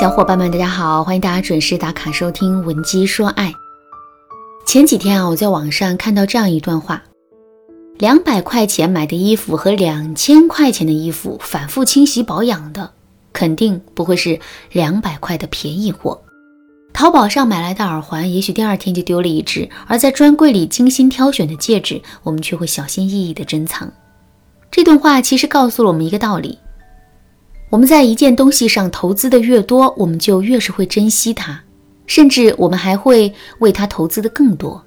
小伙伴们，大家好，欢迎大家准时打卡收听《文姬说爱》。前几天啊，我在网上看到这样一段话：两百块钱买的衣服和两千块钱的衣服，反复清洗保养的，肯定不会是两百块的便宜货。淘宝上买来的耳环，也许第二天就丢了一只；而在专柜里精心挑选的戒指，我们却会小心翼翼地珍藏。这段话其实告诉了我们一个道理。我们在一件东西上投资的越多，我们就越是会珍惜它，甚至我们还会为它投资的更多。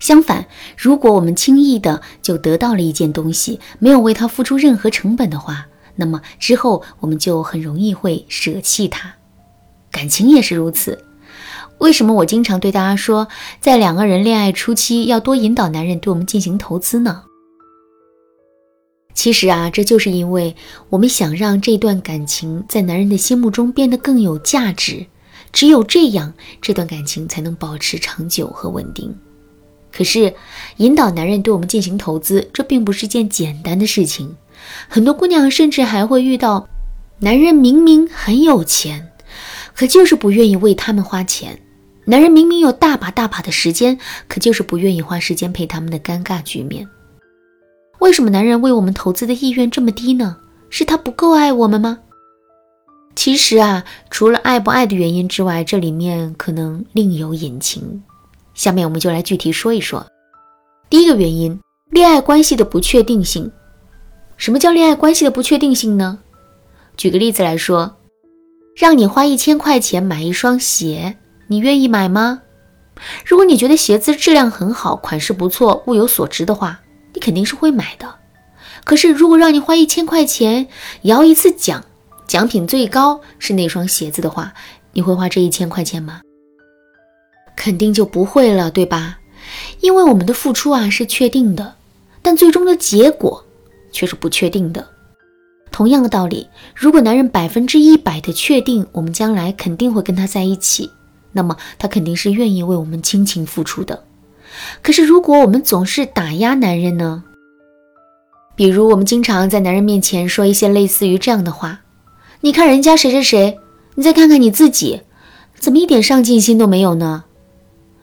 相反，如果我们轻易的就得到了一件东西，没有为它付出任何成本的话，那么之后我们就很容易会舍弃它。感情也是如此。为什么我经常对大家说，在两个人恋爱初期要多引导男人对我们进行投资呢？其实啊，这就是因为我们想让这段感情在男人的心目中变得更有价值，只有这样，这段感情才能保持长久和稳定。可是，引导男人对我们进行投资，这并不是件简单的事情。很多姑娘甚至还会遇到，男人明明很有钱，可就是不愿意为他们花钱；男人明明有大把大把的时间，可就是不愿意花时间陪他们的尴尬局面。为什么男人为我们投资的意愿这么低呢？是他不够爱我们吗？其实啊，除了爱不爱的原因之外，这里面可能另有隐情。下面我们就来具体说一说。第一个原因，恋爱关系的不确定性。什么叫恋爱关系的不确定性呢？举个例子来说，让你花一千块钱买一双鞋，你愿意买吗？如果你觉得鞋子质量很好，款式不错，物有所值的话。你肯定是会买的，可是如果让你花一千块钱摇一次奖，奖品最高是那双鞋子的话，你会花这一千块钱吗？肯定就不会了，对吧？因为我们的付出啊是确定的，但最终的结果却是不确定的。同样的道理，如果男人百分之一百的确定我们将来肯定会跟他在一起，那么他肯定是愿意为我们倾情付出的。可是，如果我们总是打压男人呢？比如，我们经常在男人面前说一些类似于这样的话：“你看人家谁谁谁，你再看看你自己，怎么一点上进心都没有呢？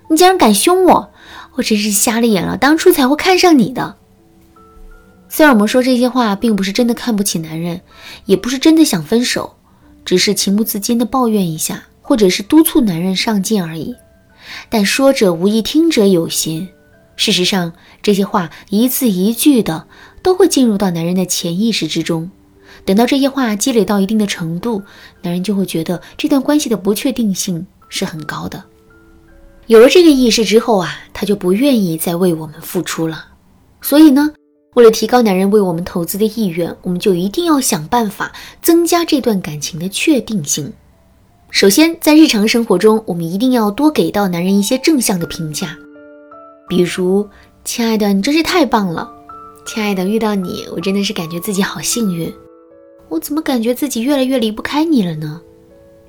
你竟然敢凶我，我真是瞎了眼了，当初才会看上你的。”虽然我们说这些话，并不是真的看不起男人，也不是真的想分手，只是情不自禁的抱怨一下，或者是督促男人上进而已。但说者无意，听者有心。事实上，这些话一字一句的都会进入到男人的潜意识之中。等到这些话积累到一定的程度，男人就会觉得这段关系的不确定性是很高的。有了这个意识之后啊，他就不愿意再为我们付出了。所以呢，为了提高男人为我们投资的意愿，我们就一定要想办法增加这段感情的确定性。首先，在日常生活中，我们一定要多给到男人一些正向的评价，比如“亲爱的，你真是太棒了”，“亲爱的，遇到你，我真的是感觉自己好幸运”，“我怎么感觉自己越来越离不开你了呢？”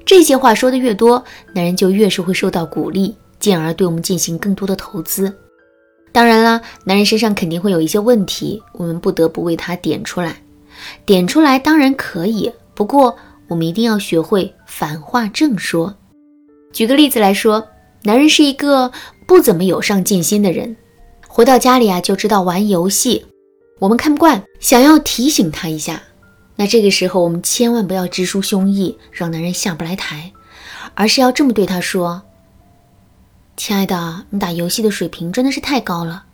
这些话说的越多，男人就越是会受到鼓励，进而对我们进行更多的投资。当然啦，男人身上肯定会有一些问题，我们不得不为他点出来。点出来当然可以，不过。我们一定要学会反话正说。举个例子来说，男人是一个不怎么有上进心的人，回到家里啊就知道玩游戏，我们看不惯，想要提醒他一下。那这个时候我们千万不要直抒胸臆，让男人下不来台，而是要这么对他说：“亲爱的，你打游戏的水平真的是太高了，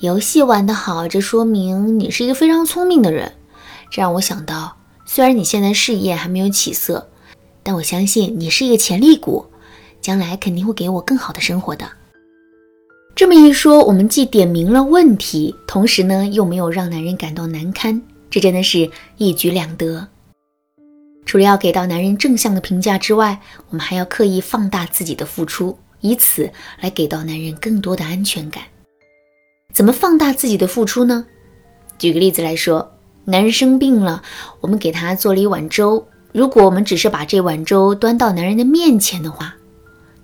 游戏玩得好，这说明你是一个非常聪明的人。这让我想到。”虽然你现在事业还没有起色，但我相信你是一个潜力股，将来肯定会给我更好的生活的。这么一说，我们既点明了问题，同时呢又没有让男人感到难堪，这真的是一举两得。除了要给到男人正向的评价之外，我们还要刻意放大自己的付出，以此来给到男人更多的安全感。怎么放大自己的付出呢？举个例子来说。男人生病了，我们给他做了一碗粥。如果我们只是把这碗粥端到男人的面前的话，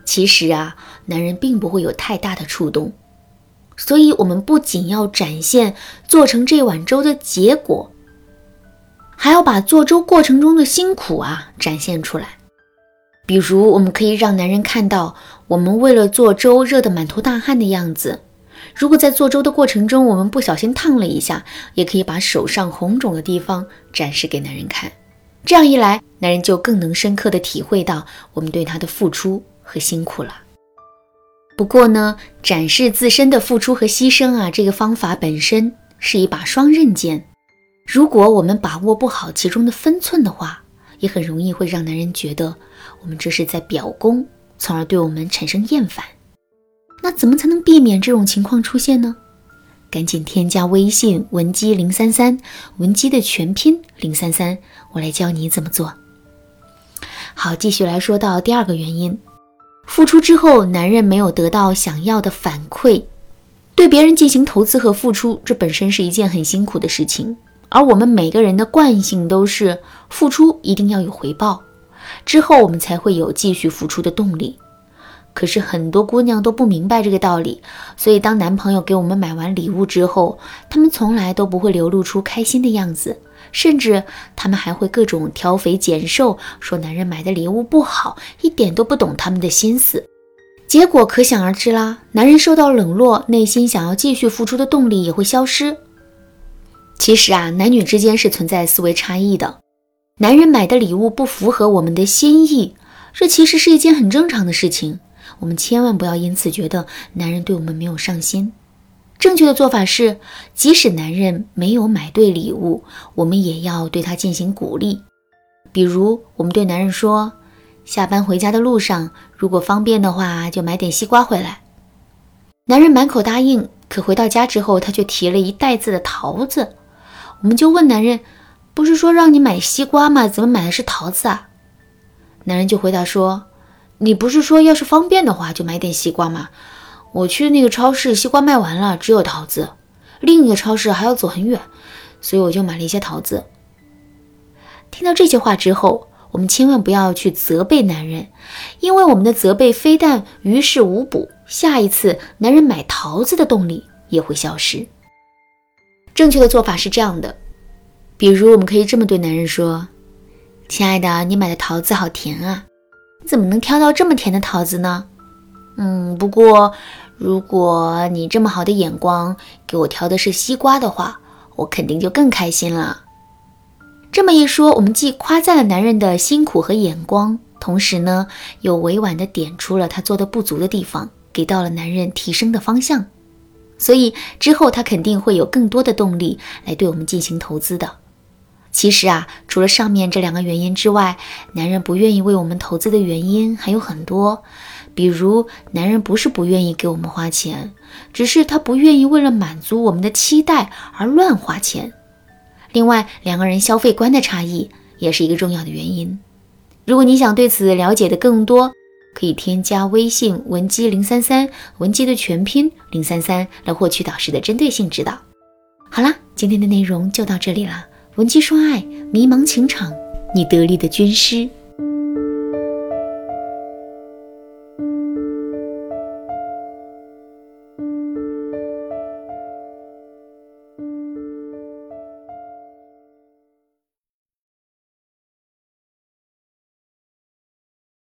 其实啊，男人并不会有太大的触动。所以，我们不仅要展现做成这碗粥的结果，还要把做粥过程中的辛苦啊展现出来。比如，我们可以让男人看到我们为了做粥热得满头大汗的样子。如果在做粥的过程中，我们不小心烫了一下，也可以把手上红肿的地方展示给男人看。这样一来，男人就更能深刻地体会到我们对他的付出和辛苦了。不过呢，展示自身的付出和牺牲啊，这个方法本身是一把双刃剑。如果我们把握不好其中的分寸的话，也很容易会让男人觉得我们这是在表功，从而对我们产生厌烦。那怎么才能避免这种情况出现呢？赶紧添加微信文姬零三三，文姬的全拼零三三，我来教你怎么做。好，继续来说到第二个原因。付出之后，男人没有得到想要的反馈。对别人进行投资和付出，这本身是一件很辛苦的事情。而我们每个人的惯性都是付出一定要有回报，之后我们才会有继续付出的动力。可是很多姑娘都不明白这个道理，所以当男朋友给我们买完礼物之后，他们从来都不会流露出开心的样子。甚至他们还会各种挑肥拣瘦，说男人买的礼物不好，一点都不懂他们的心思。结果可想而知啦，男人受到冷落，内心想要继续付出的动力也会消失。其实啊，男女之间是存在思维差异的。男人买的礼物不符合我们的心意，这其实是一件很正常的事情。我们千万不要因此觉得男人对我们没有上心。正确的做法是，即使男人没有买对礼物，我们也要对他进行鼓励。比如，我们对男人说：“下班回家的路上，如果方便的话，就买点西瓜回来。”男人满口答应，可回到家之后，他却提了一袋子的桃子。我们就问男人：“不是说让你买西瓜吗？怎么买的是桃子啊？”男人就回答说：“你不是说要是方便的话，就买点西瓜吗？”我去那个超市，西瓜卖完了，只有桃子。另一个超市还要走很远，所以我就买了一些桃子。听到这些话之后，我们千万不要去责备男人，因为我们的责备非但于事无补，下一次男人买桃子的动力也会消失。正确的做法是这样的，比如我们可以这么对男人说：“亲爱的，你买的桃子好甜啊，怎么能挑到这么甜的桃子呢？”嗯，不过。如果你这么好的眼光给我挑的是西瓜的话，我肯定就更开心了。这么一说，我们既夸赞了男人的辛苦和眼光，同时呢，又委婉的点出了他做的不足的地方，给到了男人提升的方向。所以之后他肯定会有更多的动力来对我们进行投资的。其实啊，除了上面这两个原因之外，男人不愿意为我们投资的原因还有很多。比如，男人不是不愿意给我们花钱，只是他不愿意为了满足我们的期待而乱花钱。另外，两个人消费观的差异也是一个重要的原因。如果你想对此了解的更多，可以添加微信文姬零三三，文姬的全拼零三三，来获取导师的针对性指导。好啦，今天的内容就到这里了。文姬说爱，迷茫情场，你得力的军师。